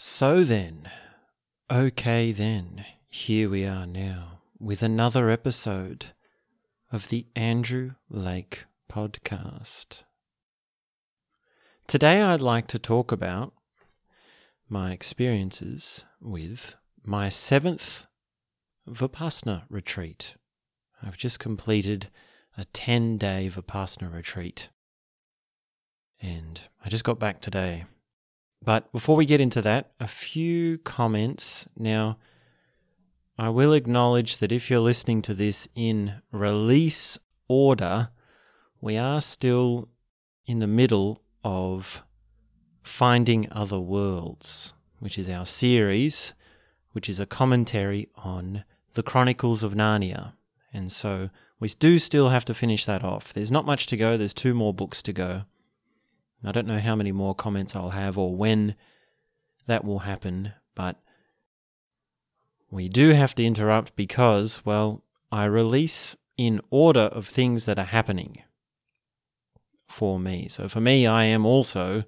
So then, okay then, here we are now with another episode of the Andrew Lake Podcast. Today I'd like to talk about my experiences with my seventh Vipassana retreat. I've just completed a 10 day Vipassana retreat. And I just got back today. But before we get into that, a few comments. Now, I will acknowledge that if you're listening to this in release order, we are still in the middle of Finding Other Worlds, which is our series, which is a commentary on the Chronicles of Narnia. And so we do still have to finish that off. There's not much to go, there's two more books to go. I don't know how many more comments I'll have or when that will happen, but we do have to interrupt because, well, I release in order of things that are happening for me. So for me, I am also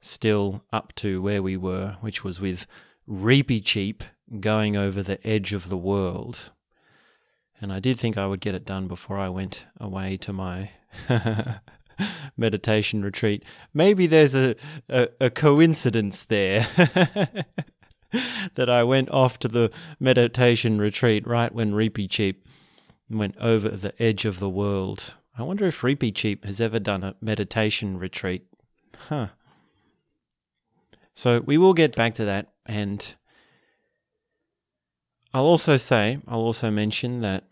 still up to where we were, which was with Reepicheep going over the edge of the world. And I did think I would get it done before I went away to my meditation retreat. Maybe there's a, a, a coincidence there that I went off to the meditation retreat right when Reepicheep went over the edge of the world. I wonder if Reepicheep has ever done a meditation retreat. Huh. So we will get back to that and I'll also say, I'll also mention that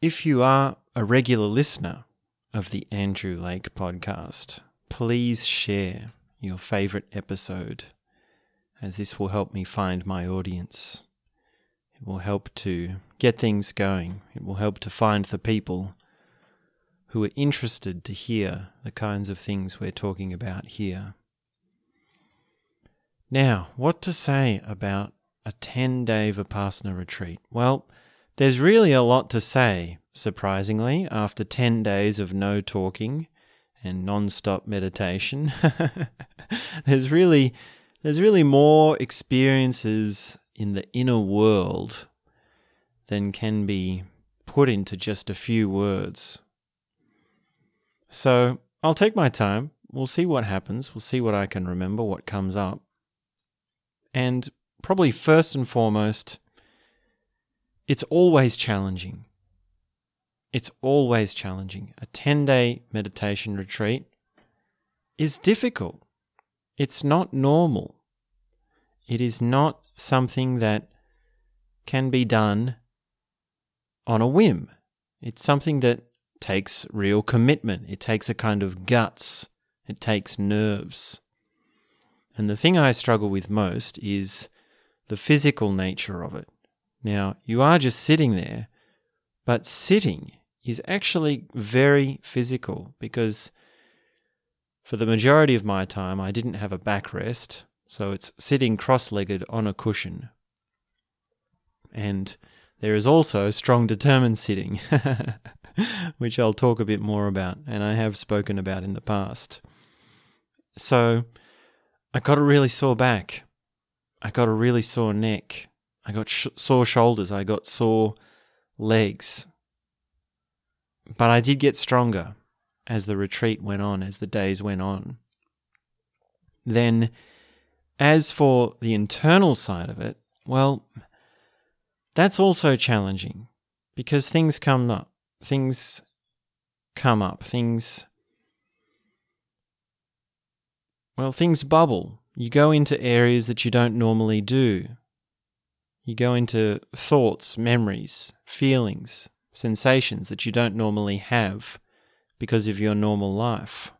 if you are a regular listener of the Andrew Lake podcast, please share your favorite episode, as this will help me find my audience. It will help to get things going. It will help to find the people who are interested to hear the kinds of things we're talking about here. Now, what to say about a 10 day Vipassana retreat? Well, there's really a lot to say surprisingly, after 10 days of no talking and non-stop meditation. there's really there's really more experiences in the inner world than can be put into just a few words. So, I'll take my time. We'll see what happens. We'll see what I can remember, what comes up. And probably first and foremost, it's always challenging. It's always challenging. A 10 day meditation retreat is difficult. It's not normal. It is not something that can be done on a whim. It's something that takes real commitment. It takes a kind of guts. It takes nerves. And the thing I struggle with most is the physical nature of it. Now, you are just sitting there, but sitting is actually very physical because for the majority of my time I didn't have a backrest, so it's sitting cross legged on a cushion. And there is also strong determined sitting, which I'll talk a bit more about, and I have spoken about in the past. So I got a really sore back. I got a really sore neck. I got sh- sore shoulders. I got sore legs. But I did get stronger as the retreat went on, as the days went on. Then, as for the internal side of it, well, that's also challenging because things come up. Things come up. Things, well, things bubble. You go into areas that you don't normally do. You go into thoughts, memories, feelings, sensations that you don't normally have because of your normal life.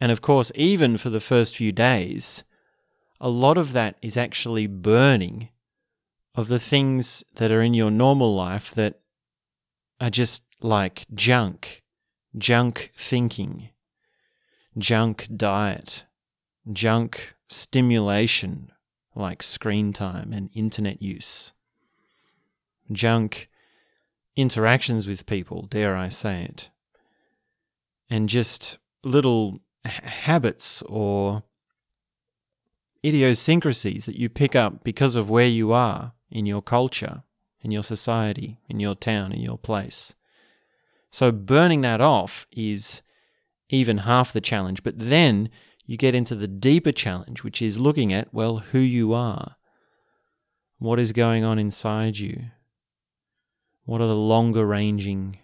And of course, even for the first few days, a lot of that is actually burning of the things that are in your normal life that are just like junk, junk thinking, junk diet, junk stimulation like screen time and internet use, junk interactions with people, dare I say it, and just little habits or idiosyncrasies that you pick up because of where you are in your culture, in your society, in your town, in your place. So burning that off is even half the challenge. But then you get into the deeper challenge, which is looking at, well, who you are. What is going on inside you? What are the longer ranging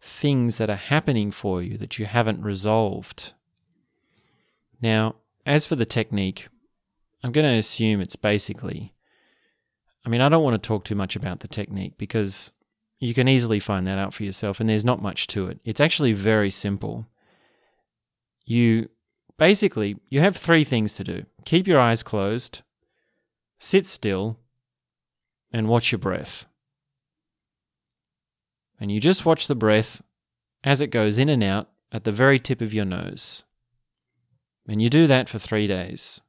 things that are happening for you that you haven't resolved? Now, as for the technique, I'm going to assume it's basically. I mean, I don't want to talk too much about the technique because you can easily find that out for yourself, and there's not much to it. It's actually very simple. You basically you have three things to do: keep your eyes closed, sit still, and watch your breath. And you just watch the breath as it goes in and out at the very tip of your nose. And you do that for three days.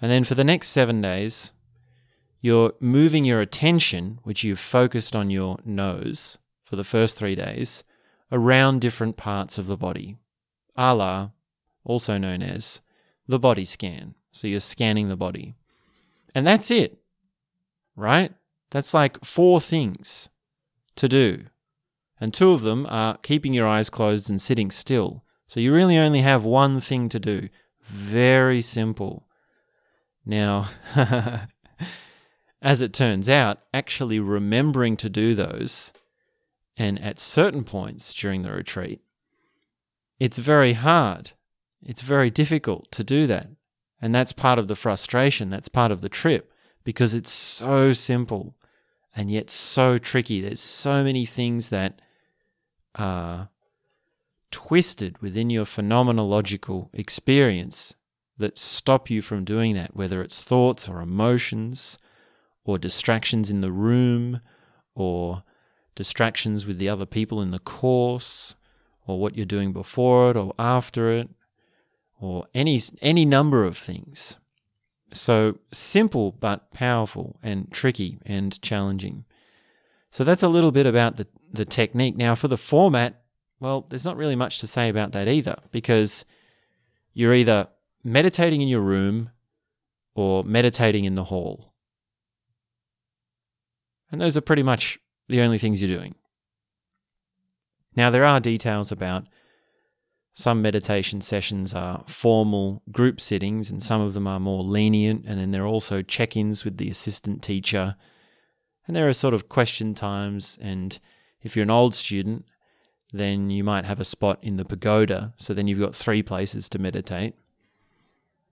And then for the next seven days, you're moving your attention, which you've focused on your nose for the first three days, around different parts of the body, a la, also known as the body scan. So you're scanning the body. And that's it, right? That's like four things to do. And two of them are keeping your eyes closed and sitting still. So you really only have one thing to do. Very simple. Now, as it turns out, actually remembering to do those, and at certain points during the retreat, it's very hard. It's very difficult to do that. And that's part of the frustration. That's part of the trip because it's so simple and yet so tricky. There's so many things that are twisted within your phenomenological experience that stop you from doing that, whether it's thoughts or emotions or distractions in the room or distractions with the other people in the course or what you're doing before it or after it or any any number of things. So simple but powerful and tricky and challenging. So that's a little bit about the, the technique. Now for the format, well, there's not really much to say about that either, because you're either meditating in your room or meditating in the hall. And those are pretty much the only things you're doing. Now, there are details about some meditation sessions are formal group sittings, and some of them are more lenient. And then there are also check ins with the assistant teacher. And there are sort of question times. And if you're an old student, then you might have a spot in the pagoda. So then you've got three places to meditate.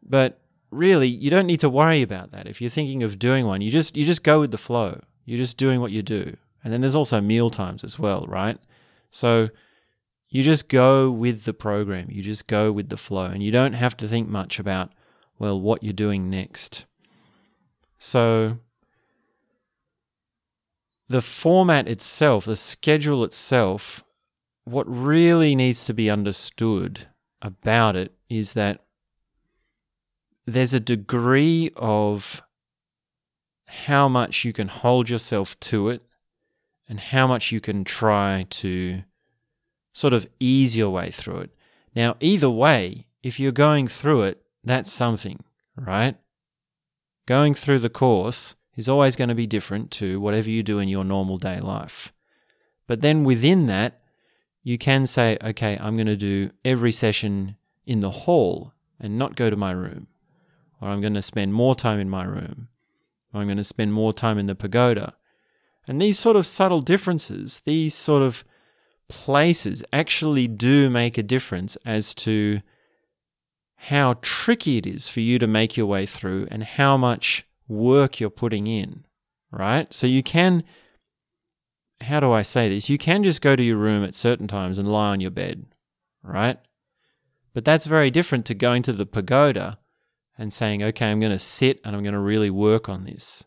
But really, you don't need to worry about that. If you're thinking of doing one, you just you just go with the flow. You're just doing what you do. And then there's also meal times as well, right? So you just go with the program, you just go with the flow, and you don't have to think much about, well, what you're doing next. So, the format itself, the schedule itself, what really needs to be understood about it is that there's a degree of how much you can hold yourself to it and how much you can try to sort of ease your way through it. Now, either way, if you're going through it, that's something, right? Going through the course is always going to be different to whatever you do in your normal day life. But then within that, you can say, okay, I'm going to do every session in the hall and not go to my room. Or I'm going to spend more time in my room. Or I'm going to spend more time in the pagoda. And these sort of subtle differences, these sort of places actually do make a difference as to how tricky it is for you to make your way through and how much work you're putting in, right? So you can, how do I say this? You can just go to your room at certain times and lie on your bed, right? But that's very different to going to the pagoda and saying, okay, I'm going to sit and I'm going to really work on this.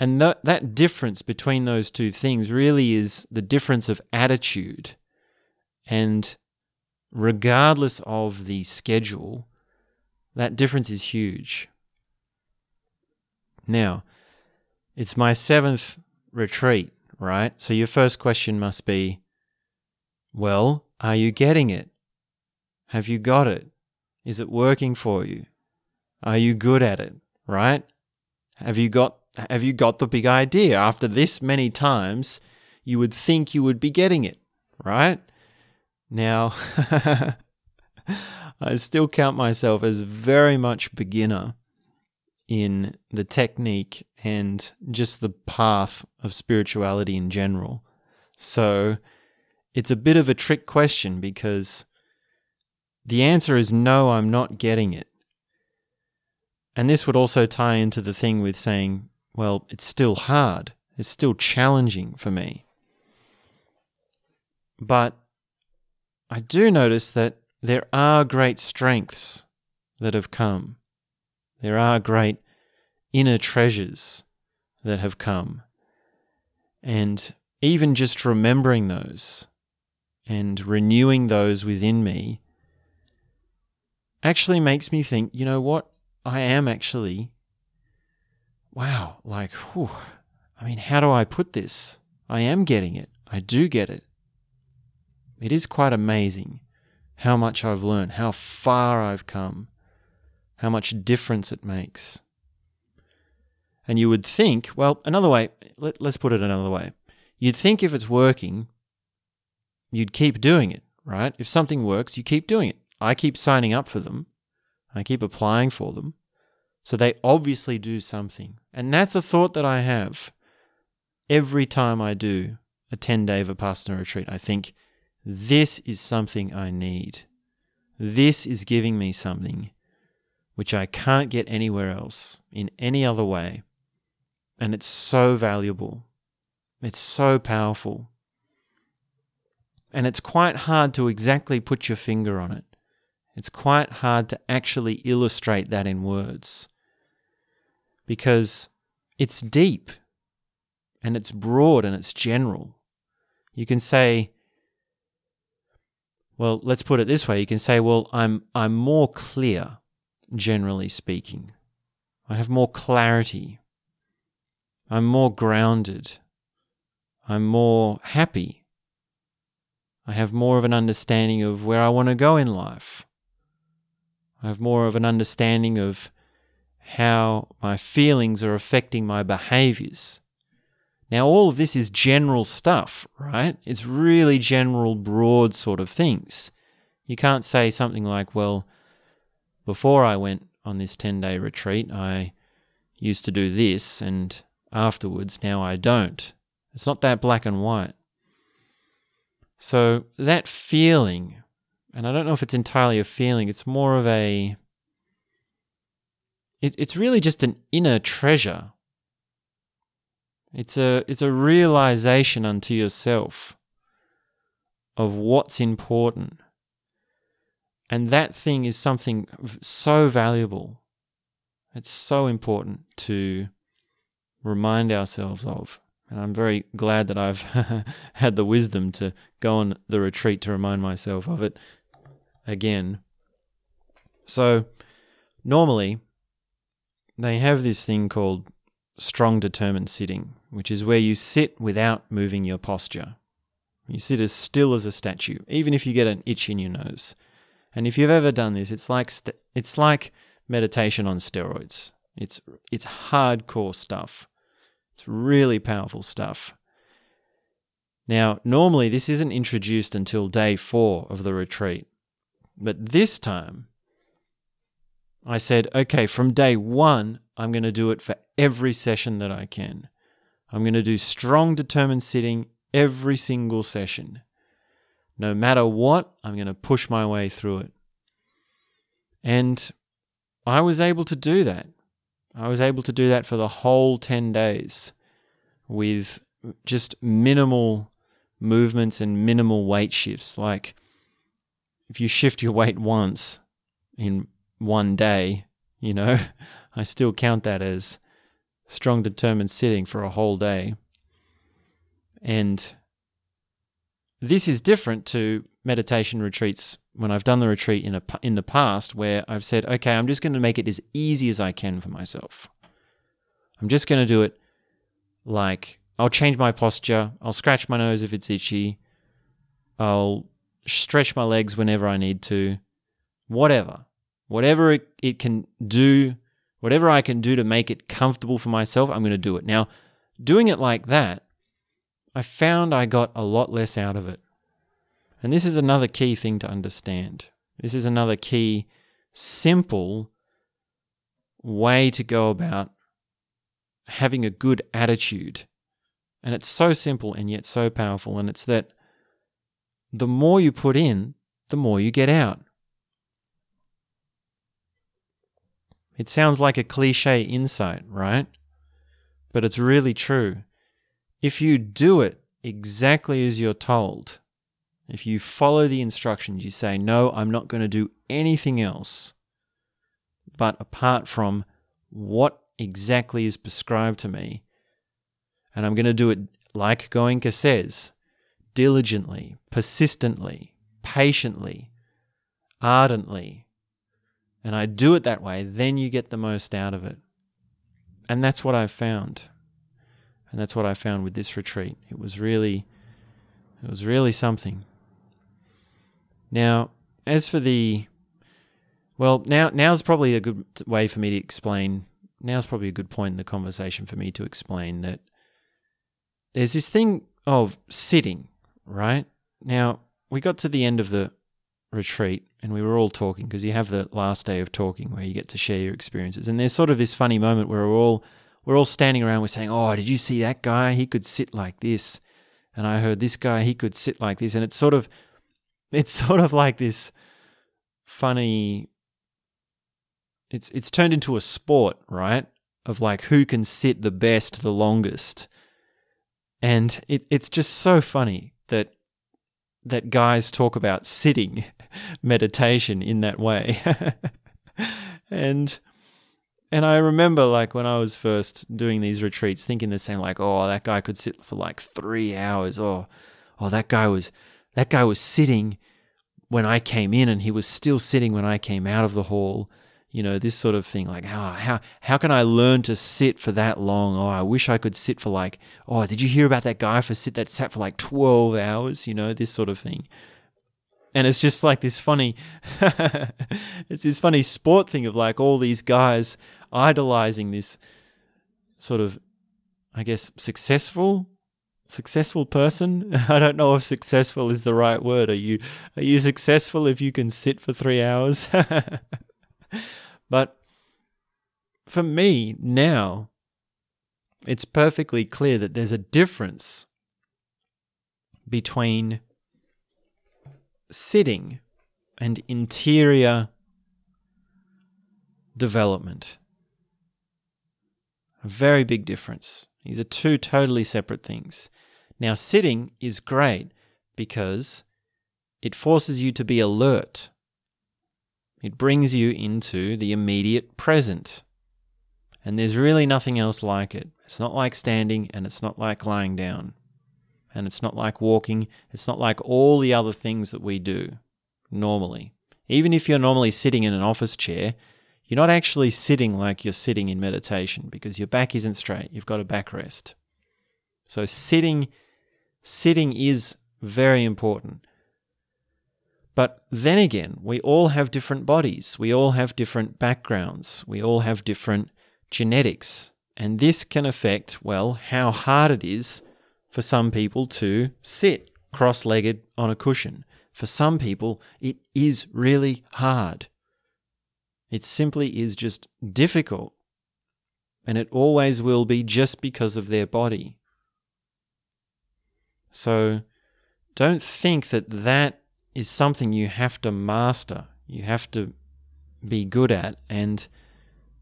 And that, that difference between those two things really is the difference of attitude. And regardless of the schedule, that difference is huge. Now, it's my seventh retreat, right? So your first question must be well, are you getting it? Have you got it? Is it working for you? Are you good at it? Right? Have you got have you got the big idea? After this many times, you would think you would be getting it, right? Now, I still count myself as very much beginner in the technique and just the path of spirituality in general. So it's a bit of a trick question because the answer is no, I'm not getting it. And this would also tie into the thing with saying, well, it's still hard, it's still challenging for me. But I do notice that there are great strengths that have come. There are great inner treasures that have come. And even just remembering those and renewing those within me actually makes me think, you know what? I am actually, wow, like, whew, I mean, how do I put this? I am getting it. I do get it. It is quite amazing how much I've learned, how far I've come, how much difference it makes. And you would think, well, another way, let, us put it another way. You'd think if it's working, you'd keep doing it, right? If something works, you keep doing it. I keep signing up for them, I keep applying for them. So they obviously do something. And that's a thought that I have every time I do a 10 day Vipassana retreat. I think, this is something I need. This is giving me something which I can't get anywhere else in any other way. And it's so valuable. It's so powerful. And it's quite hard to exactly put your finger on it. It's quite hard to actually illustrate that in words because it's deep and it's broad and it's general. You can say, well, let's put it this way. You can say, well, I'm, I'm more clear, generally speaking. I have more clarity. I'm more grounded. I'm more happy. I have more of an understanding of where I want to go in life. I have more of an understanding of how my feelings are affecting my behaviors. Now, all of this is general stuff, right? It's really general, broad sort of things. You can't say something like, well, before I went on this 10 day retreat, I used to do this, and afterwards, now I don't. It's not that black and white. So, that feeling, and I don't know if it's entirely a feeling, it's more of a. It, it's really just an inner treasure it's a it's a realization unto yourself of what's important. And that thing is something so valuable. It's so important to remind ourselves of. And I'm very glad that I've had the wisdom to go on the retreat to remind myself of it again. So, normally, they have this thing called strong determined sitting, which is where you sit without moving your posture. You sit as still as a statue, even if you get an itch in your nose. And if you've ever done this, it's like st- it's like meditation on steroids. It's it's hardcore stuff. It's really powerful stuff. Now, normally this isn't introduced until day 4 of the retreat. But this time I said, okay, from day 1, I'm going to do it for every session that I can. I'm going to do strong, determined sitting every single session. No matter what, I'm going to push my way through it. And I was able to do that. I was able to do that for the whole 10 days with just minimal movements and minimal weight shifts. Like if you shift your weight once in one day, you know, I still count that as strong, determined sitting for a whole day. And this is different to meditation retreats when I've done the retreat in a in the past where I've said, okay, I'm just going to make it as easy as I can for myself. I'm just going to do it like I'll change my posture, I'll scratch my nose if it's itchy, I'll stretch my legs whenever I need to, whatever. Whatever it, it can do, whatever I can do to make it comfortable for myself, I'm going to do it. Now, doing it like that, I found I got a lot less out of it. And this is another key thing to understand. This is another key, simple way to go about having a good attitude. And it's so simple and yet so powerful. And it's that the more you put in, the more you get out. It sounds like a cliche insight, right? But it's really true. If you do it exactly as you're told, if you follow the instructions, you say, No, I'm not going to do anything else, but apart from what exactly is prescribed to me, and I'm going to do it like Goenka says diligently, persistently, patiently, ardently, and I do it that way, then you get the most out of it. And that's what I've found. And that's what I found with this retreat. It was really it was really something. Now, as for the well, now now's probably a good way for me to explain. Now's probably a good point in the conversation for me to explain that there's this thing of sitting, right? Now, we got to the end of the retreat and we were all talking because you have the last day of talking where you get to share your experiences. And there's sort of this funny moment where we're all we're all standing around, we're saying, Oh, did you see that guy? He could sit like this. And I heard this guy, he could sit like this. And it's sort of it's sort of like this funny it's it's turned into a sport, right? Of like who can sit the best, the longest. And it, it's just so funny that that guys talk about sitting meditation in that way. and and I remember like when I was first doing these retreats thinking the same like oh that guy could sit for like 3 hours or oh that guy was that guy was sitting when I came in and he was still sitting when I came out of the hall you know this sort of thing like how how how can i learn to sit for that long? Oh i wish i could sit for like oh did you hear about that guy for sit that sat for like 12 hours? You know this sort of thing. And it's just like this funny it's this funny sport thing of like all these guys idolizing this sort of i guess successful successful person. I don't know if successful is the right word. Are you are you successful if you can sit for 3 hours but for me now, it's perfectly clear that there's a difference between sitting and interior development. A very big difference. These are two totally separate things. Now, sitting is great because it forces you to be alert it brings you into the immediate present. And there's really nothing else like it. It's not like standing and it's not like lying down. And it's not like walking. It's not like all the other things that we do normally. Even if you're normally sitting in an office chair, you're not actually sitting like you're sitting in meditation because your back isn't straight. You've got a backrest. So sitting sitting is very important. But then again, we all have different bodies, we all have different backgrounds, we all have different genetics. And this can affect, well, how hard it is for some people to sit cross legged on a cushion. For some people, it is really hard. It simply is just difficult. And it always will be just because of their body. So don't think that that is something you have to master, you have to be good at, and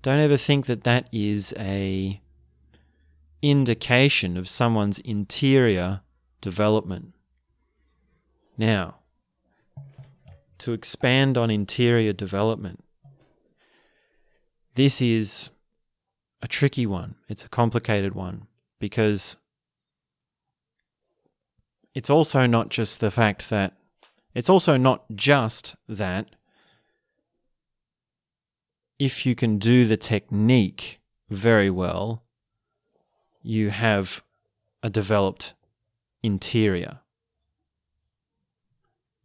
don't ever think that that is a indication of someone's interior development. Now, to expand on interior development, this is a tricky one. It's a complicated one because it's also not just the fact that it's also not just that if you can do the technique very well, you have a developed interior.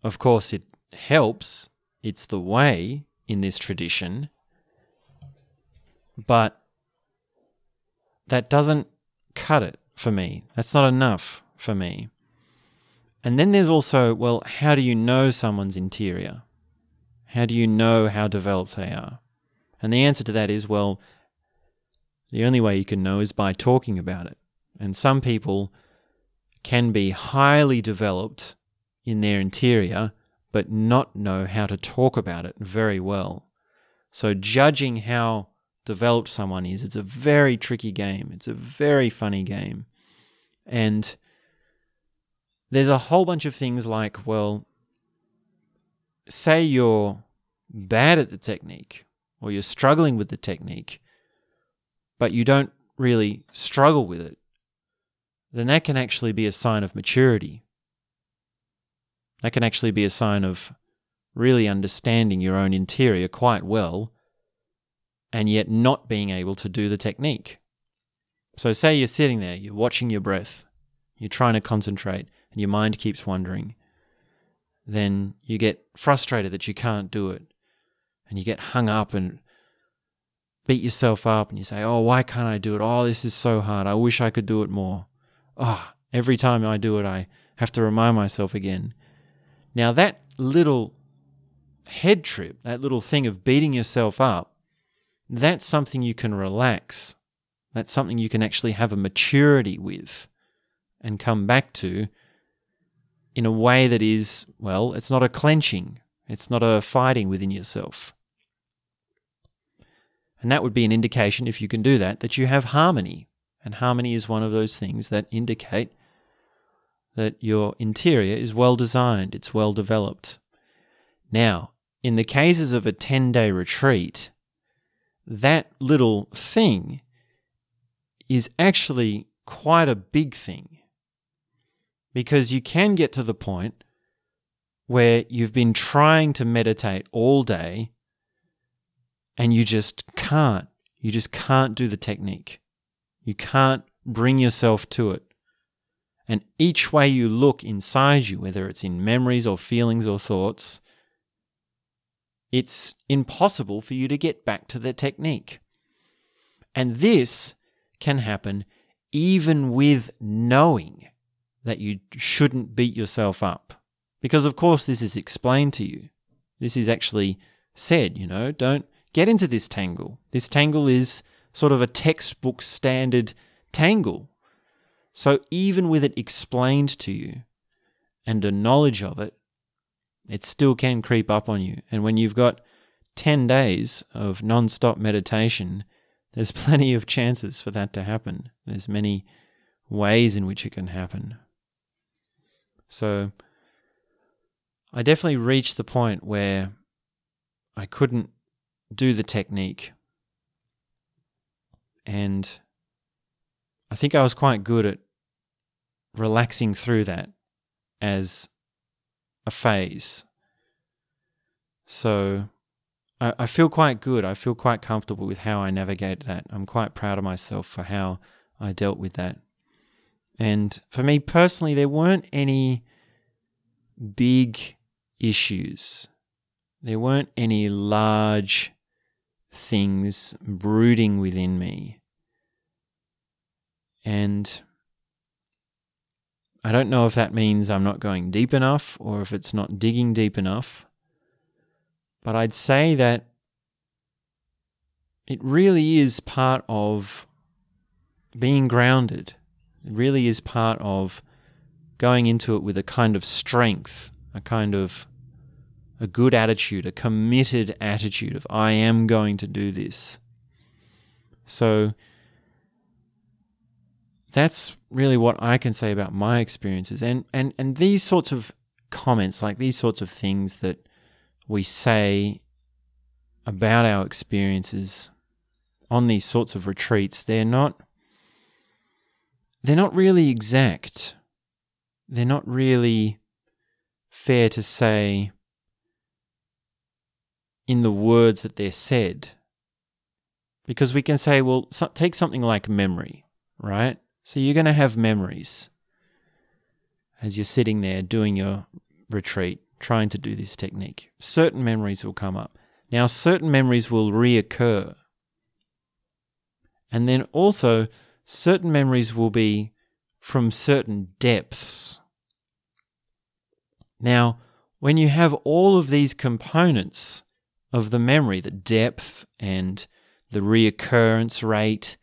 Of course, it helps, it's the way, in this tradition, but that doesn't cut it for me. That's not enough for me. And then there's also, well, how do you know someone's interior? How do you know how developed they are? And the answer to that is, well, the only way you can know is by talking about it. And some people can be highly developed in their interior, but not know how to talk about it very well. So, judging how developed someone is, it's a very tricky game. It's a very funny game. And there's a whole bunch of things like, well, say you're bad at the technique or you're struggling with the technique, but you don't really struggle with it, then that can actually be a sign of maturity. That can actually be a sign of really understanding your own interior quite well and yet not being able to do the technique. So, say you're sitting there, you're watching your breath, you're trying to concentrate, and your mind keeps wandering, then you get frustrated that you can't do it. And you get hung up and beat yourself up and you say, Oh, why can't I do it? Oh, this is so hard. I wish I could do it more. Oh, every time I do it, I have to remind myself again. Now, that little head trip, that little thing of beating yourself up, that's something you can relax. That's something you can actually have a maturity with and come back to in a way that is, well, it's not a clenching, it's not a fighting within yourself. And that would be an indication, if you can do that, that you have harmony. And harmony is one of those things that indicate that your interior is well designed, it's well developed. Now, in the cases of a 10 day retreat, that little thing is actually quite a big thing because you can get to the point where you've been trying to meditate all day and you just can't. You just can't do the technique. You can't bring yourself to it. And each way you look inside you, whether it's in memories or feelings or thoughts, it's impossible for you to get back to the technique. And this can happen even with knowing that you shouldn't beat yourself up. Because, of course, this is explained to you. This is actually said, you know, don't get into this tangle. This tangle is sort of a textbook standard tangle. So, even with it explained to you and a knowledge of it, it still can creep up on you. And when you've got 10 days of non stop meditation, there's plenty of chances for that to happen. There's many ways in which it can happen. So I definitely reached the point where I couldn't do the technique. And I think I was quite good at relaxing through that as a phase. So I, I feel quite good. I feel quite comfortable with how I navigate that. I'm quite proud of myself for how I dealt with that. And for me personally, there weren't any big issues. There weren't any large things brooding within me. And I don't know if that means I'm not going deep enough or if it's not digging deep enough. But I'd say that it really is part of being grounded. Really is part of going into it with a kind of strength, a kind of a good attitude, a committed attitude of I am going to do this. So that's really what I can say about my experiences and and and these sorts of comments like these sorts of things that we say about our experiences on these sorts of retreats they're not they're not really exact. They're not really fair to say in the words that they're said. Because we can say, well, so, take something like memory, right? So you're going to have memories as you're sitting there doing your retreat, trying to do this technique. Certain memories will come up. Now, certain memories will reoccur. And then also, certain memories will be from certain depths. Now, when you have all of these components of the memory, the depth and the reoccurrence rate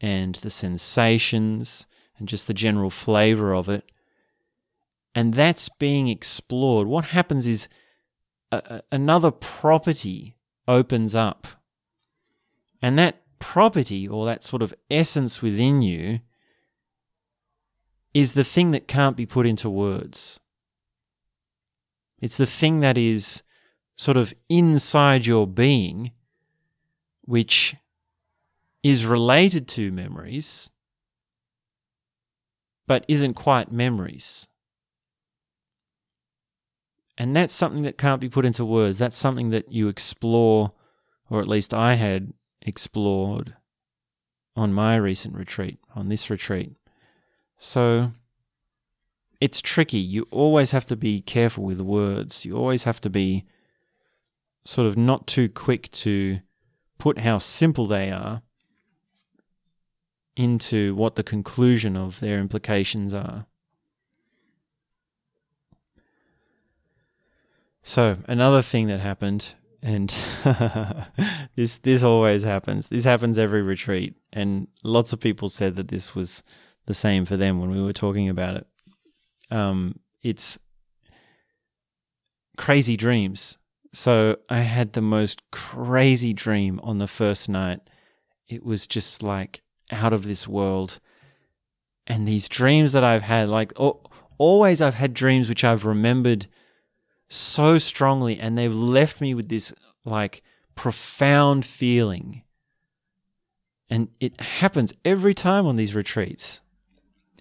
and the sensations and just the general flavor of it, and that's being explored, what happens is a, another property opens up. And that property or that sort of essence within you is the thing that can't be put into words. It's the thing that is sort of inside your being, which is related to memories, but isn't quite memories. And that's something that can't be put into words. That's something that you explore, or at least I had explored on my recent retreat, on this retreat. So it's tricky. You always have to be careful with words. You always have to be sort of not too quick to put how simple they are into what the conclusion of their implications are. So another thing that happened, and this this always happens. This happens every retreat, and lots of people said that this was the same for them when we were talking about it. Um, it's crazy dreams. So I had the most crazy dream on the first night. It was just like out of this world. And these dreams that I've had, like always, I've had dreams which I've remembered so strongly and they've left me with this like profound feeling. And it happens every time on these retreats.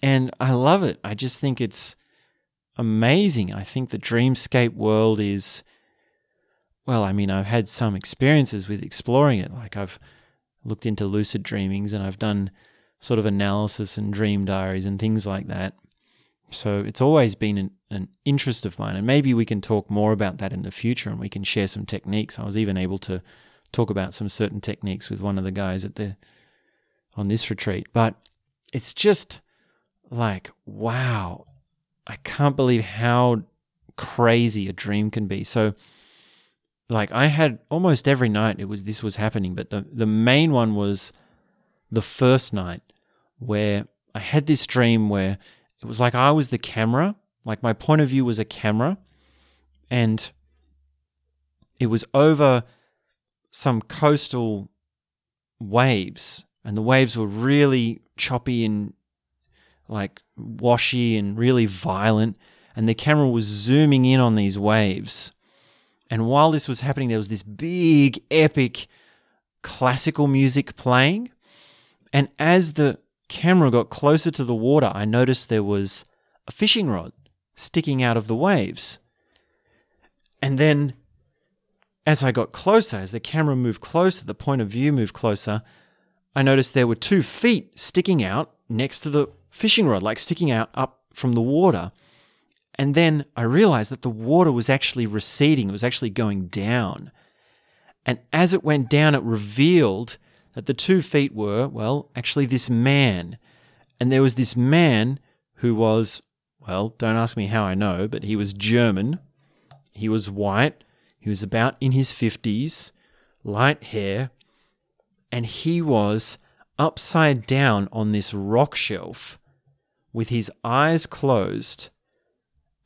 And I love it. I just think it's amazing. I think the dreamscape world is, well, I mean, I've had some experiences with exploring it. Like I've looked into lucid dreamings and I've done sort of analysis and dream diaries and things like that. So it's always been an, an interest of mine. And maybe we can talk more about that in the future and we can share some techniques. I was even able to talk about some certain techniques with one of the guys at the on this retreat. But it's just like, wow, I can't believe how crazy a dream can be. So like I had almost every night it was this was happening, but the, the main one was the first night where I had this dream where it was like I was the camera, like my point of view was a camera, and it was over some coastal waves, and the waves were really choppy and like washy and really violent, and the camera was zooming in on these waves. And while this was happening, there was this big, epic classical music playing. And as the camera got closer to the water, I noticed there was a fishing rod sticking out of the waves. And then as I got closer, as the camera moved closer, the point of view moved closer, I noticed there were two feet sticking out next to the fishing rod, like sticking out up from the water. And then I realized that the water was actually receding, it was actually going down. And as it went down, it revealed that the two feet were, well, actually this man. And there was this man who was, well, don't ask me how I know, but he was German. He was white. He was about in his 50s, light hair. And he was upside down on this rock shelf with his eyes closed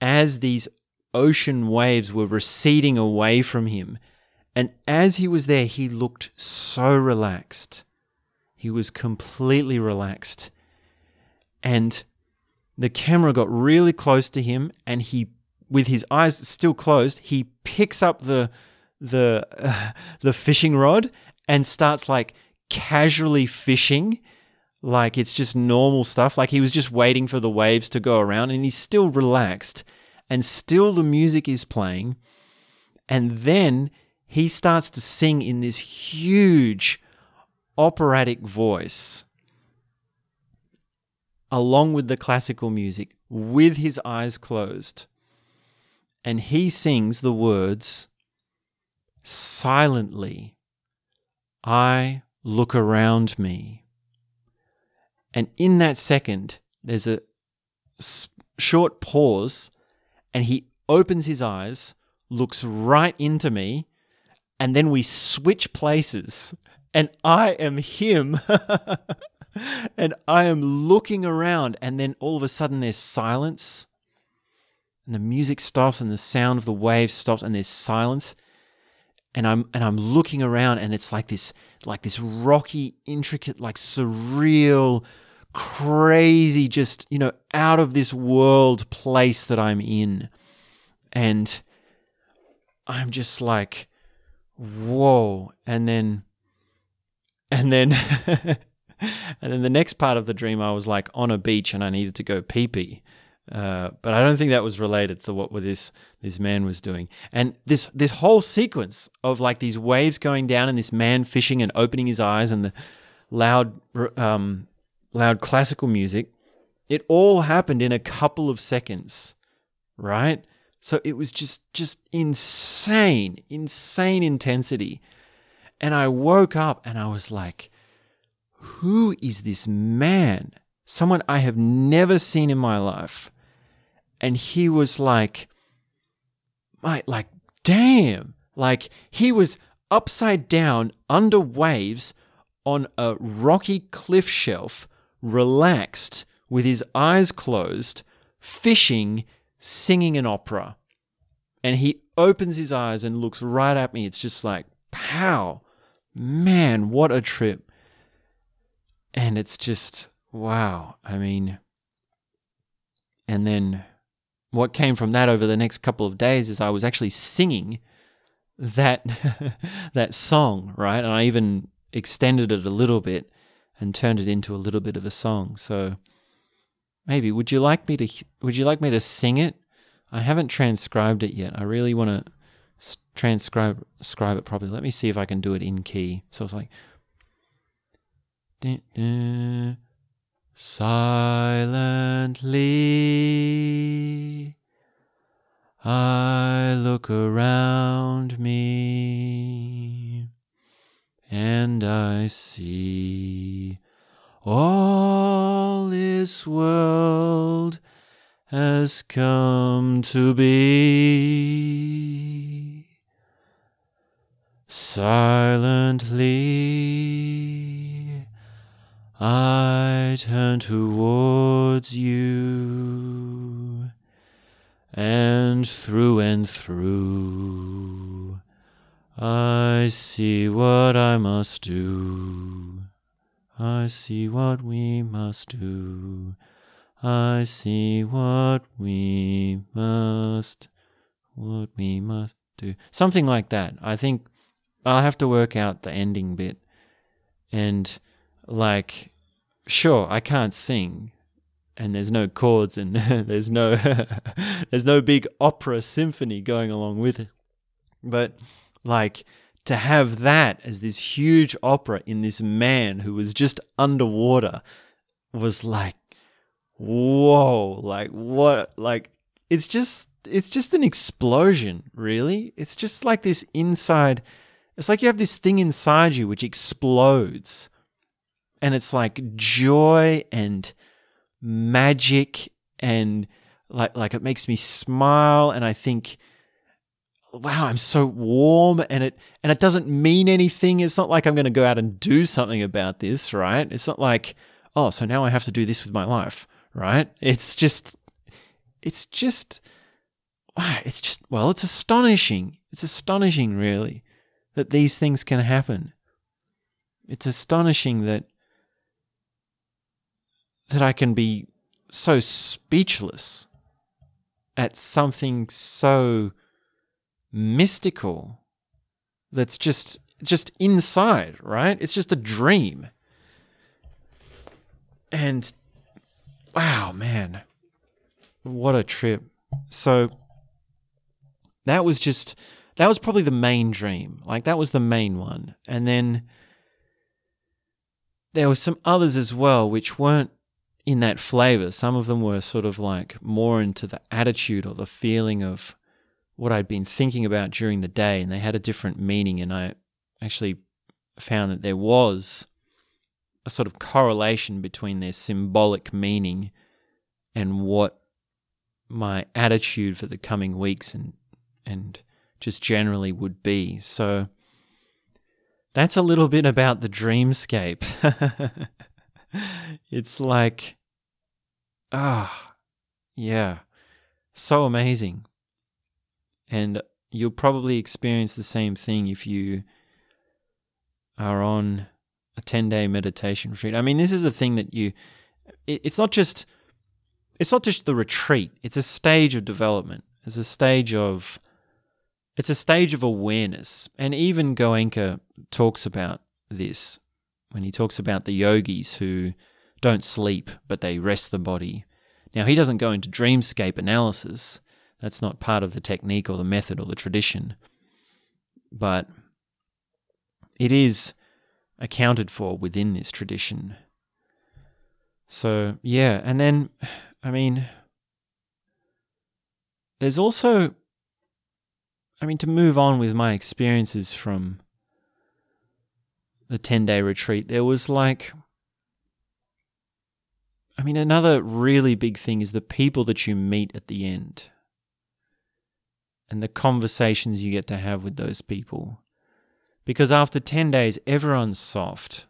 as these ocean waves were receding away from him and as he was there, he looked so relaxed. He was completely relaxed. And the camera got really close to him, and he, with his eyes still closed, he picks up the the uh, the fishing rod and starts like casually fishing like it's just normal stuff like he was just waiting for the waves to go around and he's still relaxed and still the music is playing and then he starts to sing in this huge operatic voice along with the classical music with his eyes closed. And he sings the words silently, I look around me. And in that second, there's a short pause, and he opens his eyes, looks right into me, and then we switch places. And I am him. and I am looking around, and then all of a sudden there's silence, and the music stops, and the sound of the waves stops, and there's silence. And I'm and I'm looking around, and it's like this, like this rocky, intricate, like surreal, crazy, just you know, out of this world place that I'm in, and I'm just like, whoa! And then, and then. and then the next part of the dream, I was like on a beach and I needed to go pee pee. Uh, but I don't think that was related to what this this man was doing. And this this whole sequence of like these waves going down and this man fishing and opening his eyes and the loud um, loud classical music, it all happened in a couple of seconds, right? So it was just just insane, insane intensity. And I woke up and I was like, who is this man? Someone I have never seen in my life. And he was like, my, like, damn. Like, he was upside down under waves on a rocky cliff shelf, relaxed, with his eyes closed, fishing, singing an opera. And he opens his eyes and looks right at me. It's just like, pow, man, what a trip. And it's just, wow. I mean, and then what came from that over the next couple of days is I was actually singing that that song, right? And I even extended it a little bit and turned it into a little bit of a song. So maybe would you like me to would you like me to sing it? I haven't transcribed it yet. I really want to transcribe it properly. Let me see if I can do it in key. So it's like Silently, I look around me and I see all this world has come to be. Silently, I turn towards you, and through and through I see what I must do. I see what we must do. I see what we must, what we must do. Something like that. I think I'll have to work out the ending bit. And like sure i can't sing and there's no chords and there's no there's no big opera symphony going along with it but like to have that as this huge opera in this man who was just underwater was like whoa like what like it's just it's just an explosion really. It's just like this inside it's like you have this thing inside you which explodes. And it's like joy and magic and like like it makes me smile and I think wow I'm so warm and it and it doesn't mean anything. It's not like I'm going to go out and do something about this right? It's not like oh so now I have to do this with my life right? It's just it's just it's just well it's astonishing. It's astonishing really that these things can happen. It's astonishing that that I can be so speechless at something so mystical that's just just inside, right? It's just a dream. And wow, man. What a trip. So that was just that was probably the main dream. Like that was the main one. And then there were some others as well which weren't in that flavor. Some of them were sort of like more into the attitude or the feeling of what I'd been thinking about during the day, and they had a different meaning. And I actually found that there was a sort of correlation between their symbolic meaning and what my attitude for the coming weeks and and just generally would be. So that's a little bit about the dreamscape. it's like ah yeah so amazing and you'll probably experience the same thing if you are on a 10 day meditation retreat. I mean, this is a thing that you, it's not just, it's not just the retreat. It's a stage of development. It's a stage of, it's a stage of awareness. And even Goenka talks about this when he talks about the yogis who don't sleep, but they rest the body. Now, he doesn't go into dreamscape analysis. That's not part of the technique or the method or the tradition. But it is accounted for within this tradition. So, yeah, and then, I mean, there's also, I mean, to move on with my experiences from the 10 day retreat, there was like, I mean, another really big thing is the people that you meet at the end and the conversations you get to have with those people. Because after 10 days, everyone's soft.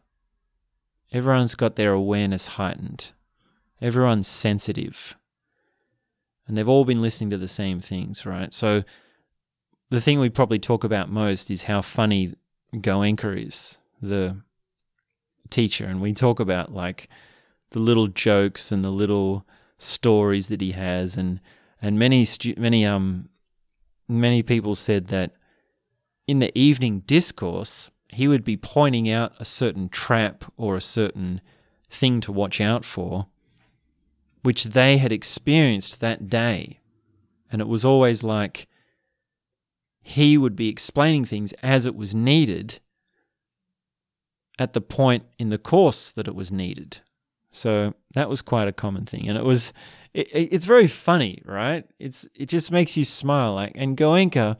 Everyone's got their awareness heightened. Everyone's sensitive. And they've all been listening to the same things, right? So the thing we probably talk about most is how funny Goenka is, the teacher. And we talk about like the little jokes and the little stories that he has. And, and many, stu- many, um, many people said that in the evening discourse, he would be pointing out a certain trap or a certain thing to watch out for, which they had experienced that day. And it was always like he would be explaining things as it was needed at the point in the course that it was needed. So that was quite a common thing. And it was, it, it's very funny, right? It's, it just makes you smile. Like, and Goenka,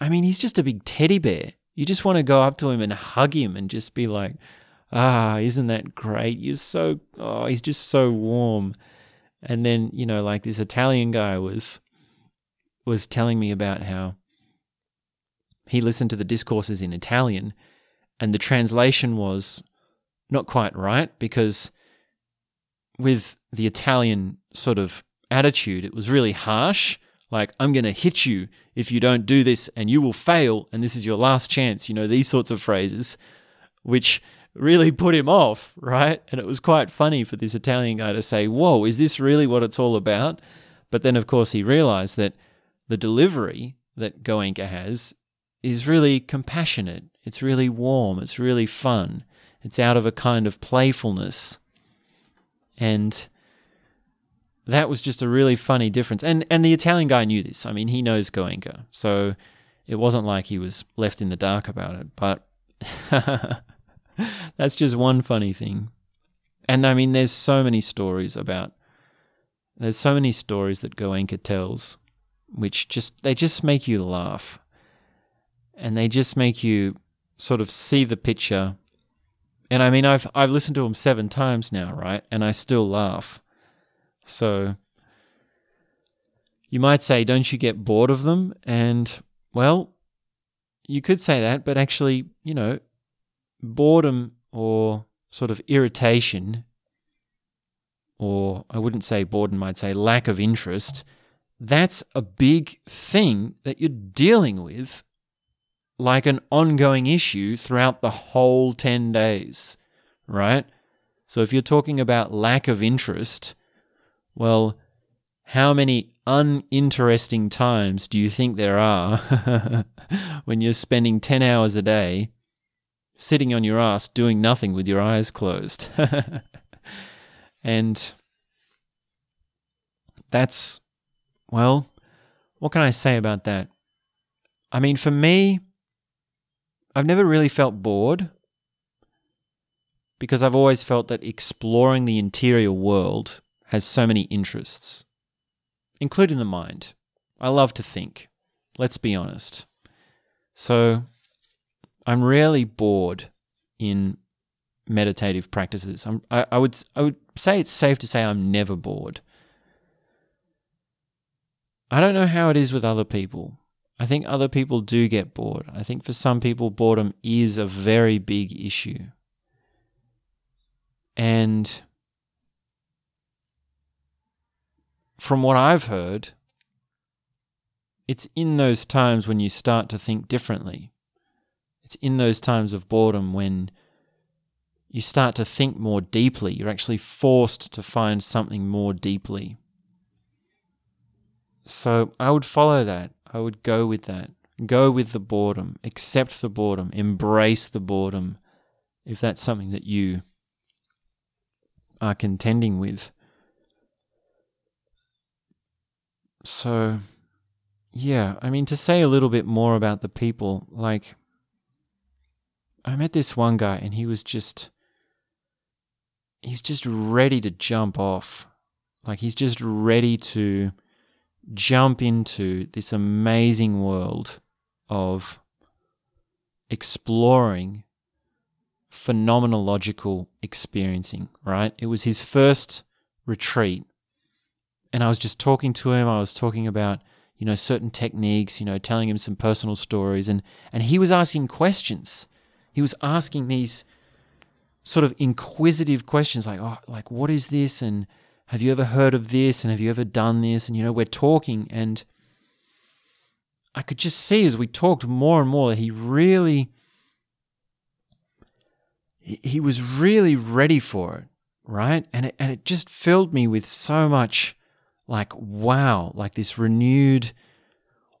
I mean, he's just a big teddy bear. You just want to go up to him and hug him and just be like, ah, isn't that great? You're so, oh, he's just so warm. And then, you know, like this Italian guy was, was telling me about how he listened to the discourses in Italian and the translation was not quite right because with the Italian sort of attitude, it was really harsh like I'm going to hit you if you don't do this and you will fail and this is your last chance, you know, these sorts of phrases, which really put him off, right? And it was quite funny for this Italian guy to say, Whoa, is this really what it's all about? But then, of course, he realized that the delivery that Goenka has is really compassionate. It's really warm. It's really fun. It's out of a kind of playfulness. And that was just a really funny difference. And and the Italian guy knew this. I mean, he knows Goenka, so it wasn't like he was left in the dark about it. But that's just one funny thing. And I mean, there's so many stories about. There's so many stories that Goenka tells, which just they just make you laugh, and they just make you sort of see the picture. And I mean, I've I've listened to them seven times now, right? And I still laugh so you might say, don't you get bored of them? And well, you could say that, but actually, you know, boredom or sort of irritation, or I wouldn't say boredom, I'd say lack of interest, that's a big thing that you're dealing with like an ongoing issue throughout the whole 10 days, right? So if you're talking about lack of interest, well, how many uninteresting times do you think there are when you're spending 10 hours a day sitting on your ass doing nothing with your eyes closed? and that's, well, what can I say about that? I mean, for me, I've never really felt bored because I've always felt that exploring the interior world has so many interests, including the mind. I love to think. Let's be honest. So I'm rarely bored in meditative practices. I, I would I would say it's safe to say I'm never bored. I don't know how it is with other people. I think other people do get bored. I think for some people, boredom is a very big issue. And from what I've heard, it's in those times when you start to think differently. It's in those times of boredom when you start to think more deeply. You're actually forced to find something more deeply. So I would follow that. I would go with that. Go with the boredom. Accept the boredom. Embrace the boredom if that's something that you are contending with. So, yeah, I mean, to say a little bit more about the people, like, I met this one guy and he was just, he's just ready to jump off. Like, he's just ready to jump into this amazing world of exploring phenomenological experiencing, right? It was his first retreat. And I was just talking to him. I was talking about, you know, certain techniques, you know, telling him some personal stories. And, and he was asking questions. He was asking these sort of inquisitive questions like, oh, like, what is this? And have you ever heard of this? And have you ever done this? And, you know, we're talking. And I could just see as we talked more and more that he really he was really ready for it, right? And it, and it just filled me with so much like, wow, like this renewed,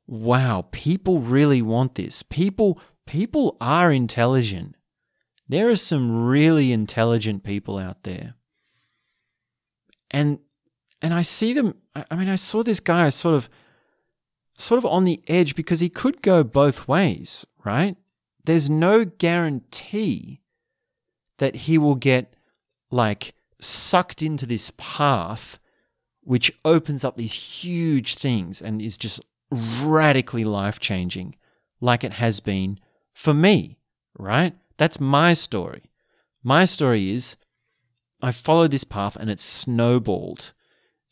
wow, people really want this. People, people are intelligent. There are some really intelligent people out there. And, and I see them, I mean, I saw this guy sort of, sort of on the edge because he could go both ways, right? There's no guarantee that he will get like sucked into this path which opens up these huge things and is just radically life changing, like it has been for me, right? That's my story. My story is I followed this path and it snowballed.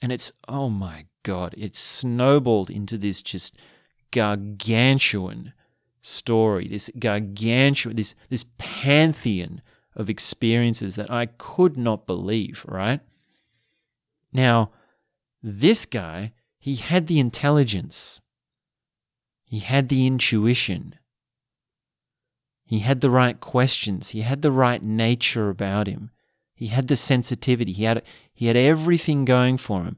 And it's, oh my God, it snowballed into this just gargantuan story, this gargantuan, this, this pantheon of experiences that I could not believe, right? Now, this guy, he had the intelligence, he had the intuition, he had the right questions, he had the right nature about him, he had the sensitivity, he had, he had everything going for him.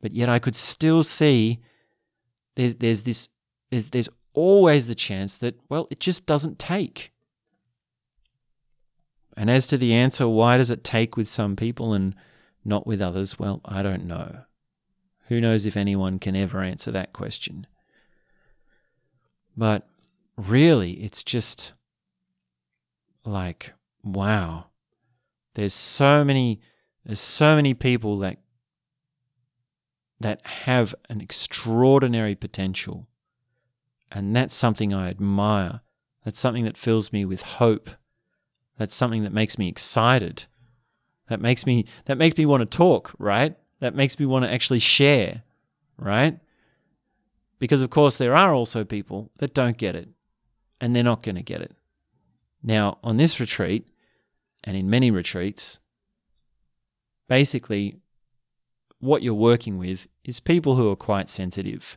But yet I could still see there's, there's this, there's, there's always the chance that, well, it just doesn't take. And as to the answer, why does it take with some people and not with others? Well, I don't know. Who knows if anyone can ever answer that question? But really, it's just like, wow. There's so many, there's so many people that that have an extraordinary potential. And that's something I admire. That's something that fills me with hope that's something that makes me excited. That makes me that makes me want to talk, right? That makes me want to actually share, right? Because of course there are also people that don't get it and they're not going to get it. Now, on this retreat and in many retreats, basically what you're working with is people who are quite sensitive.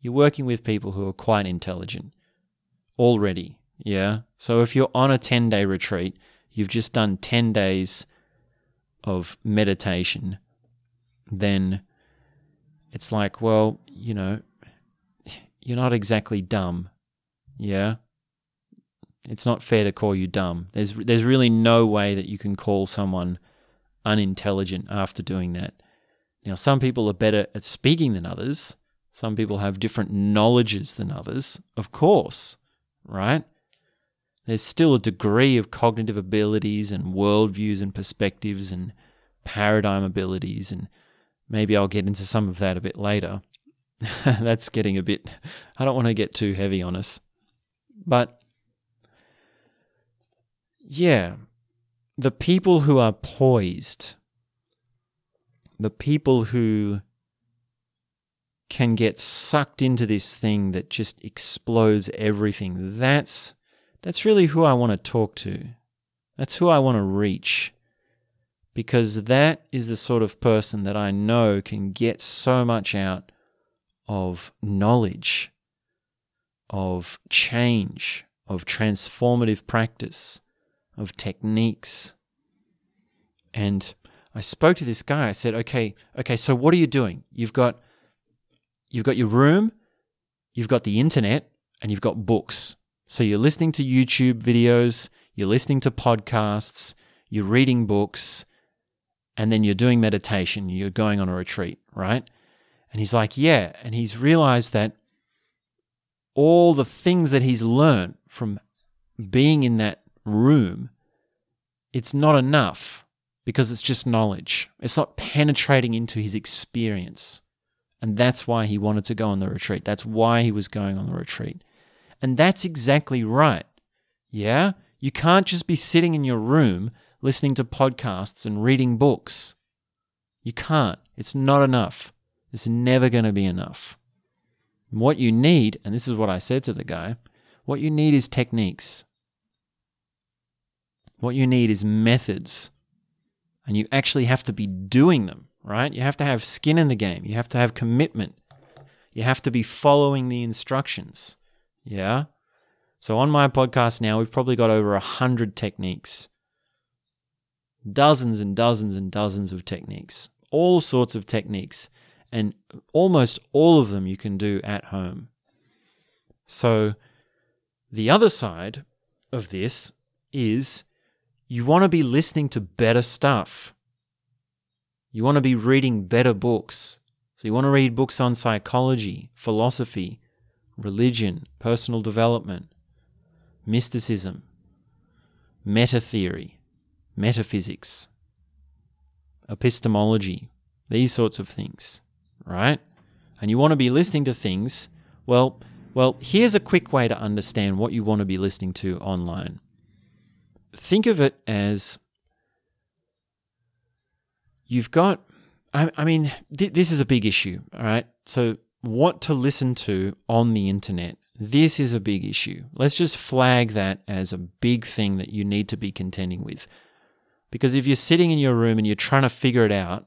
You're working with people who are quite intelligent already. Yeah. So if you're on a 10 day retreat, you've just done 10 days of meditation, then it's like, well, you know, you're not exactly dumb. Yeah. It's not fair to call you dumb. There's there's really no way that you can call someone unintelligent after doing that. Now, some people are better at speaking than others. Some people have different knowledges than others, of course, right? there's still a degree of cognitive abilities and worldviews and perspectives and paradigm abilities. And maybe I'll get into some of that a bit later. that's getting a bit, I don't want to get too heavy on us. But yeah, the people who are poised, the people who can get sucked into this thing that just explodes everything, that's that's really who I want to talk to. That's who I want to reach. Because that is the sort of person that I know can get so much out of knowledge, of change, of transformative practice, of techniques. And I spoke to this guy. I said, "Okay, okay, so what are you doing? You've got you've got your room, you've got the internet, and you've got books. So you're listening to YouTube videos, you're listening to podcasts, you're reading books, and then you're doing meditation, you're going on a retreat, right?" And he's like, "Yeah." And he's realized that all the things that he's learned from being in that room, it's not enough because it's just knowledge. It's not penetrating into his experience. And that's why he wanted to go on the retreat. That's why he was going on the retreat. And that's exactly right. Yeah? You can't just be sitting in your room listening to podcasts and reading books. You can't. It's not enough. It's never going to be enough. what you need, and this is what I said to the guy, what you need is techniques. What you need is methods. And you actually have to be doing them, right? You have to have skin in the game. You have to have commitment. You have to be following the instructions. Yeah? So on my podcast now, we've probably got over a hundred techniques. Dozens and dozens and dozens of techniques. All sorts of techniques. And almost all of them you can do at home. So the other side of this is you want to be listening to better stuff. You want to be reading better books. So you want to read books on psychology, philosophy, religion, personal development, mysticism, meta theory, metaphysics, epistemology, these sorts of things, right? And you want to be listening to things, well, well, here's a quick way to understand what you want to be listening to online think of it as you've got, I, I mean, th- this is a big issue, all right? So, what to listen to on the internet, this is a big issue. Let's just flag that as a big thing that you need to be contending with. Because if you're sitting in your room and you're trying to figure it out,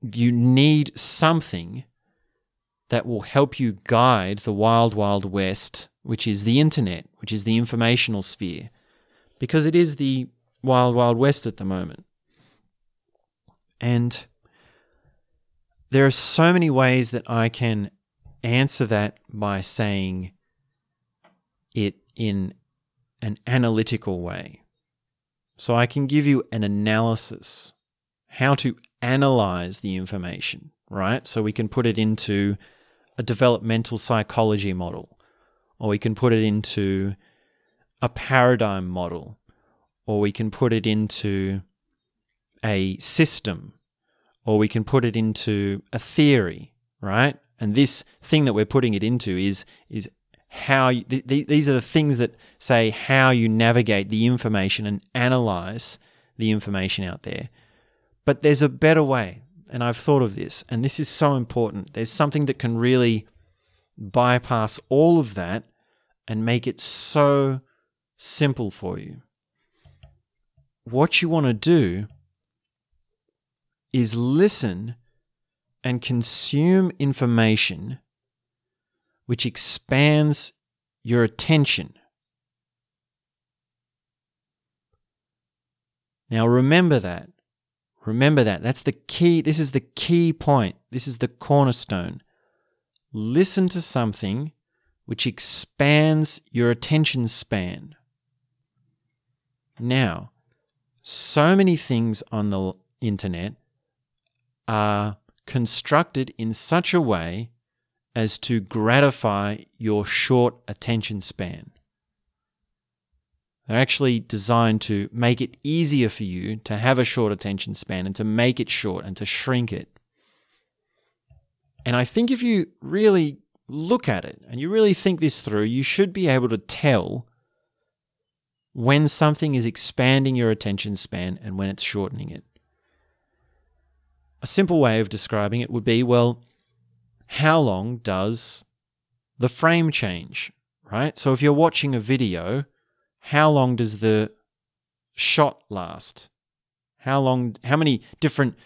you need something that will help you guide the wild, wild west which is the internet, which is the informational sphere, because it is the wild, wild west at the moment. And there are so many ways that I can answer that by saying it in an analytical way. So I can give you an analysis, how to analyze the information, right? So we can put it into a developmental psychology model or we can put it into a paradigm model, or we can put it into a system, or we can put it into a theory, right? And this thing that we're putting it into is is how you, th- th- these are the things that say how you navigate the information and analyze the information out there. But there's a better way, and I've thought of this, and this is so important. There's something that can really bypass all of that and make it so simple for you. What you want to do is listen and consume information which expands your attention. Now remember that. Remember that. That's the key. This is the key point. This is the cornerstone. Listen to something which expands your attention span. Now, so many things on the internet are constructed in such a way as to gratify your short attention span. They're actually designed to make it easier for you to have a short attention span and to make it short and to shrink it. And I think if you really look at it and you really think this through, you should be able to tell when something is expanding your attention span and when it's shortening it. A simple way of describing it would be well, how long does the frame change, right? So if you're watching a video, how long does the shot last? How long, how many different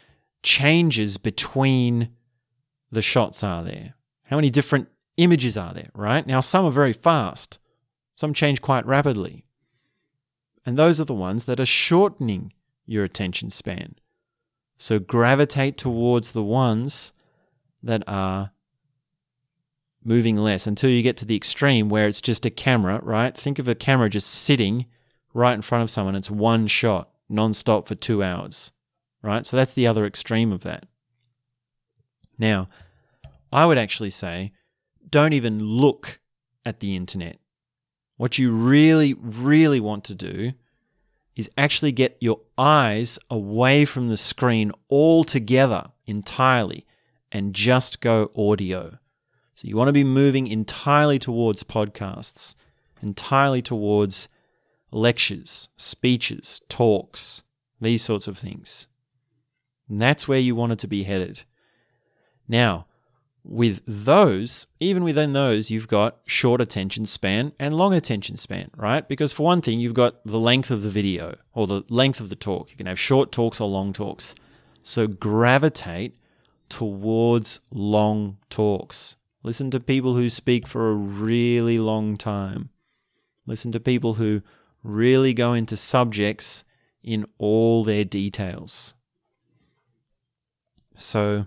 changes between the shots are there? How many different images are there, right? Now, some are very fast, some change quite rapidly. And those are the ones that are shortening your attention span. So gravitate towards the ones that are moving less until you get to the extreme where it's just a camera, right? Think of a camera just sitting right in front of someone. It's one shot non-stop for two hours, right? So that's the other extreme of that. Now, I would actually say don't even look at the internet. What you really, really want to do is actually get your eyes away from the screen altogether, entirely, and just go audio. So you want to be moving entirely towards podcasts, entirely towards lectures, speeches, talks, these sorts of things. And that's where you want it to be headed. Now, with those, even within those, you've got short attention span and long attention span, right? Because for one thing, you've got the length of the video or the length of the talk. You can have short talks or long talks. So gravitate towards long talks. Listen to people who speak for a really long time. Listen to people who really go into subjects in all their details. So,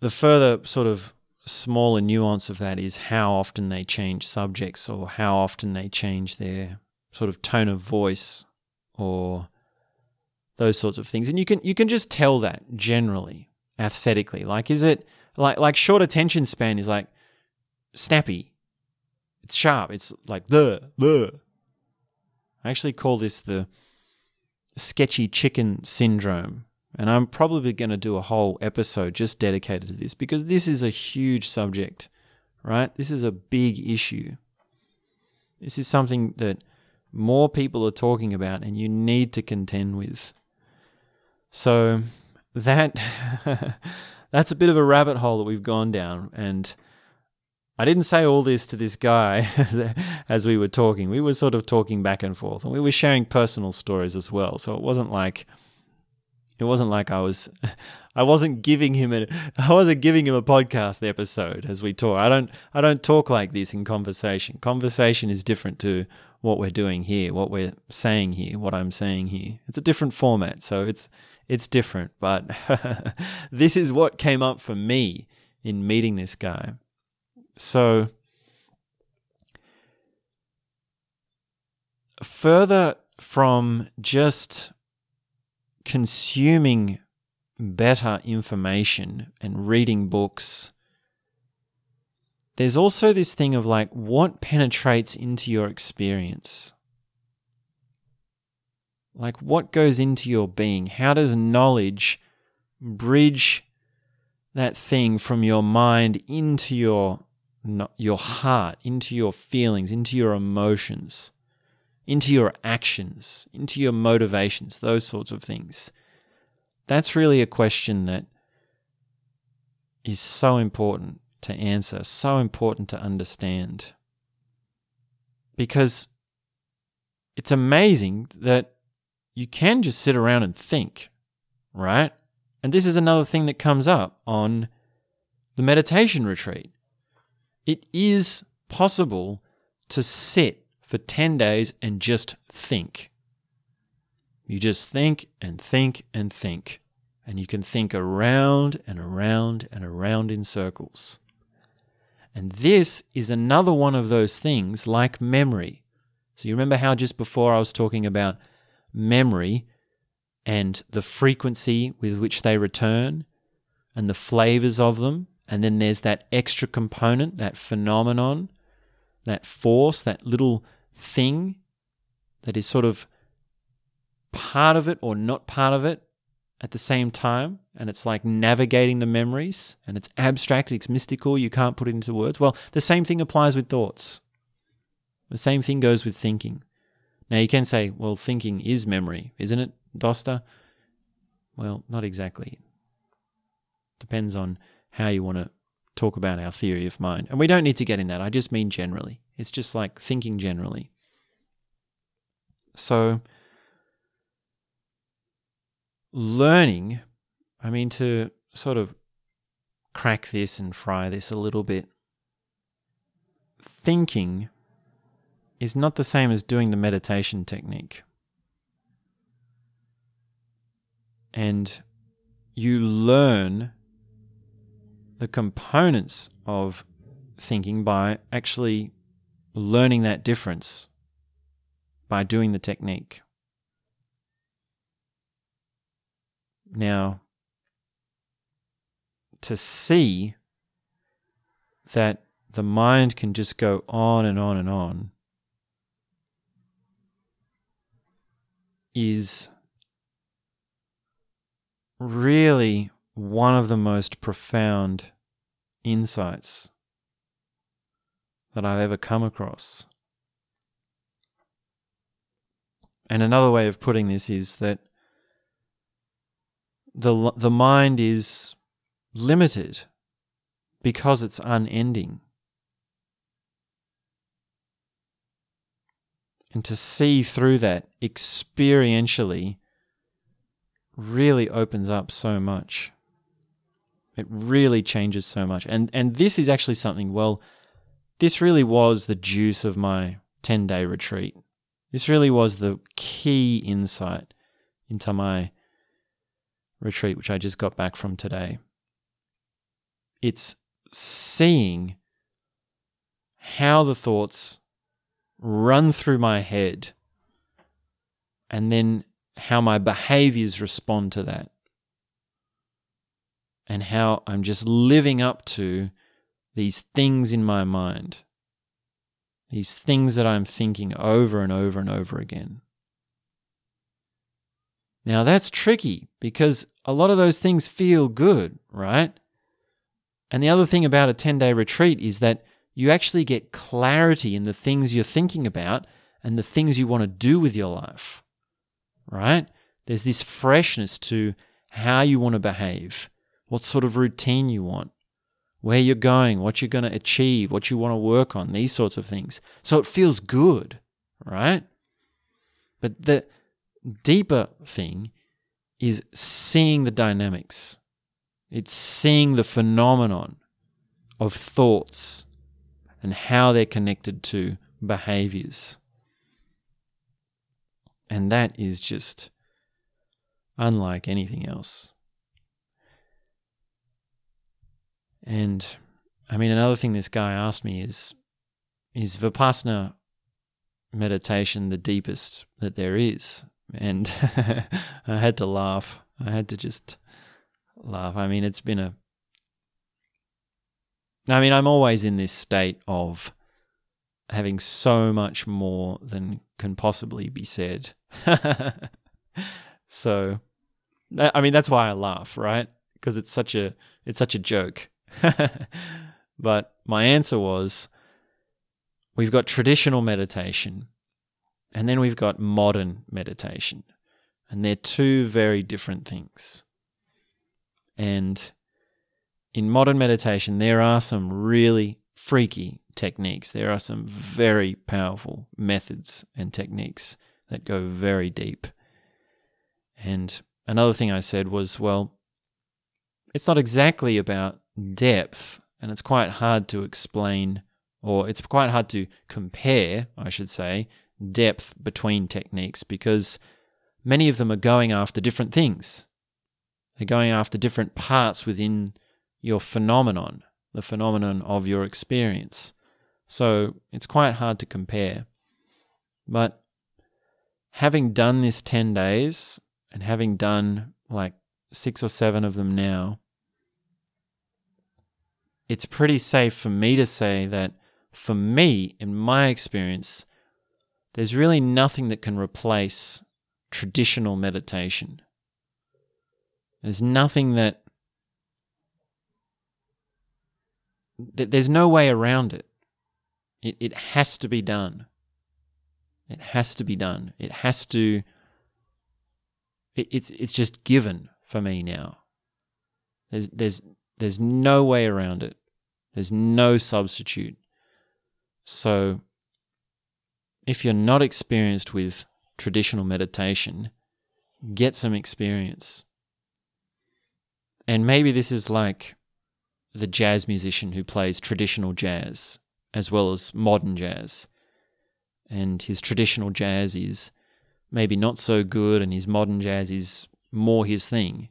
the further sort of smaller nuance of that is how often they change subjects or how often they change their sort of tone of voice or those sorts of things. And you can you can just tell that generally, aesthetically. Like is it like like short attention span is like snappy. It's sharp. It's like the the. I actually call this the sketchy chicken syndrome and I'm probably going to do a whole episode just dedicated to this because this is a huge subject, right? This is a big issue. This is something that more people are talking about and you need to contend with. So that that's a bit of a rabbit hole that we've gone down and I didn't say all this to this guy as we were talking. We were sort of talking back and forth and we were sharing personal stories as well. So it wasn't like it wasn't like I was, I wasn't giving him a, I wasn't giving him a podcast episode as we talk. I don't, I don't talk like this in conversation. Conversation is different to what we're doing here, what we're saying here, what I'm saying here. It's a different format, so it's, it's different. But this is what came up for me in meeting this guy. So further from just consuming better information and reading books, there's also this thing of like what penetrates into your experience. Like what goes into your being? How does knowledge bridge that thing from your mind into your your heart, into your feelings, into your emotions? Into your actions, into your motivations, those sorts of things? That's really a question that is so important to answer, so important to understand. Because it's amazing that you can just sit around and think, right? And this is another thing that comes up on the meditation retreat. It is possible to sit for 10 days and just think. You just think and think and think. And you can think around and around and around in circles. And this is another one of those things like memory. So you remember how just before I was talking about memory and the frequency with which they return and the flavors of them. And then there's that extra component, that phenomenon, that force, that little thing that is sort of part of it or not part of it at the same time. and it's like navigating the memories and it's abstract, it's mystical, you can't put it into words. Well, the same thing applies with thoughts. The same thing goes with thinking. Now, you can say, well, thinking is memory, isn't it, Dosta? Well, not exactly. Depends on how you want to talk about our theory of mind. And we don't need to get in that. I just mean generally. It's just like thinking generally. So, learning, I mean, to sort of crack this and fry this a little bit, thinking is not the same as doing the meditation technique. And you learn the components of thinking by actually learning that difference by doing the technique. Now, to see that the mind can just go on and on and on is really one of the most profound insights that I've ever come across. And another way of putting this is that the, the mind is limited because it's unending. And to see through that experientially really opens up so much. It really changes so much. And and this is actually something, well, this really was the juice of my 10 day retreat. This really was the key insight into my retreat, which I just got back from today. It's seeing how the thoughts run through my head and then how my behaviors respond to that and how I'm just living up to these things in my mind, these things that I'm thinking over and over and over again. Now that's tricky because a lot of those things feel good, right? And the other thing about a 10 day retreat is that you actually get clarity in the things you're thinking about and the things you want to do with your life, right? There's this freshness to how you want to behave, what sort of routine you want, where you're going, what you're going to achieve, what you want to work on, these sorts of things. So it feels good, right? But the deeper thing is seeing the dynamics. It's seeing the phenomenon of thoughts and how they're connected to behaviors. And that is just unlike anything else. And I mean, another thing this guy asked me is is Vipassana meditation the deepest that there is? And I had to laugh. I had to just laugh. I mean, it's been a. I mean, I'm always in this state of having so much more than can possibly be said. so, I mean, that's why I laugh, right? Because it's such a it's such a joke. but my answer was we've got traditional meditation and then we've got modern meditation. And they're two very different things. And in modern meditation, there are some really freaky techniques. There are some very powerful methods and techniques that go very deep. And another thing I said was, well, it's not exactly about depth, and it's quite hard to explain, or it's quite hard to compare, I should say, depth between techniques because many of them are going after different things. They're going after different parts within your phenomenon, the phenomenon of your experience. So it's quite hard to compare. But having done this 10 days and having done like six or seven of them now, it's pretty safe for me to say that for me, in my experience, there's really nothing that can replace traditional meditation. There's nothing that. that There's no way around it. It, it has to be done. It has to be done. It has to. It, it's it's just given for me now. There's there's there's no way around it. There's no substitute. So, if you're not experienced with traditional meditation, get some experience. And maybe this is like the jazz musician who plays traditional jazz as well as modern jazz and his traditional jazz is maybe not so good and his modern jazz is more his thing.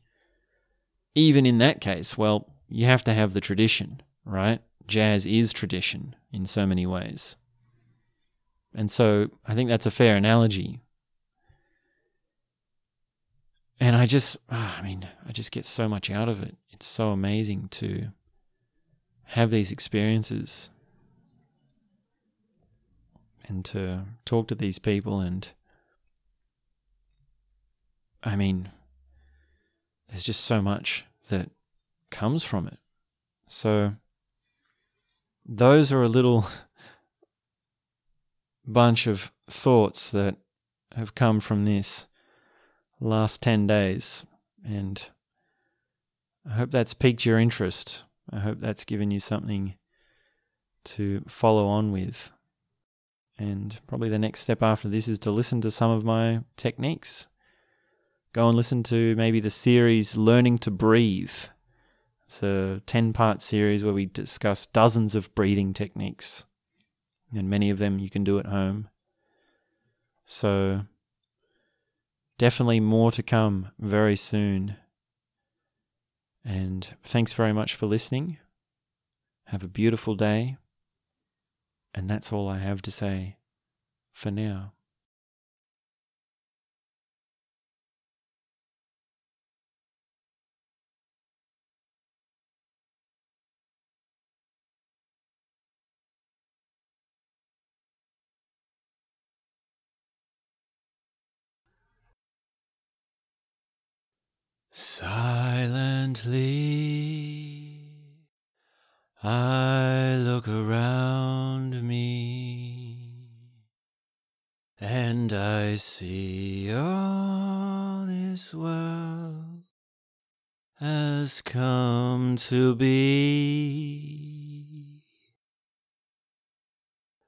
Even in that case, well, you have to have the tradition, right? Jazz is tradition in so many ways. And so I think that's a fair analogy. And I just, ah, I mean, I just get so much out of it. It's so amazing to have these experiences and to talk to these people and I mean there's just so much that comes from it. So those are a little bunch of thoughts that have come from this last 10 days and I hope that's piqued your interest. I hope that's given you something to follow on with. And probably the next step after this is to listen to some of my techniques. Go and listen to maybe the series Learning to Breathe. It's a 10 part series where we discuss dozens of breathing techniques, and many of them you can do at home. So, definitely more to come very soon. And thanks very much for listening. Have a beautiful day. And that's all I have to say for now. Silently I look around me and I see all this world has come to be.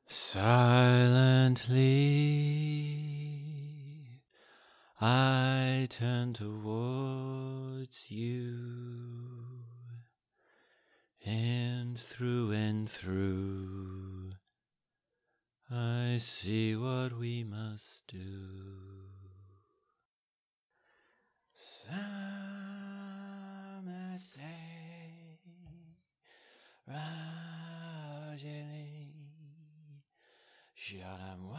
Silently I turn towards you and through and through I see what we must do. Some say, Rajali, Shadam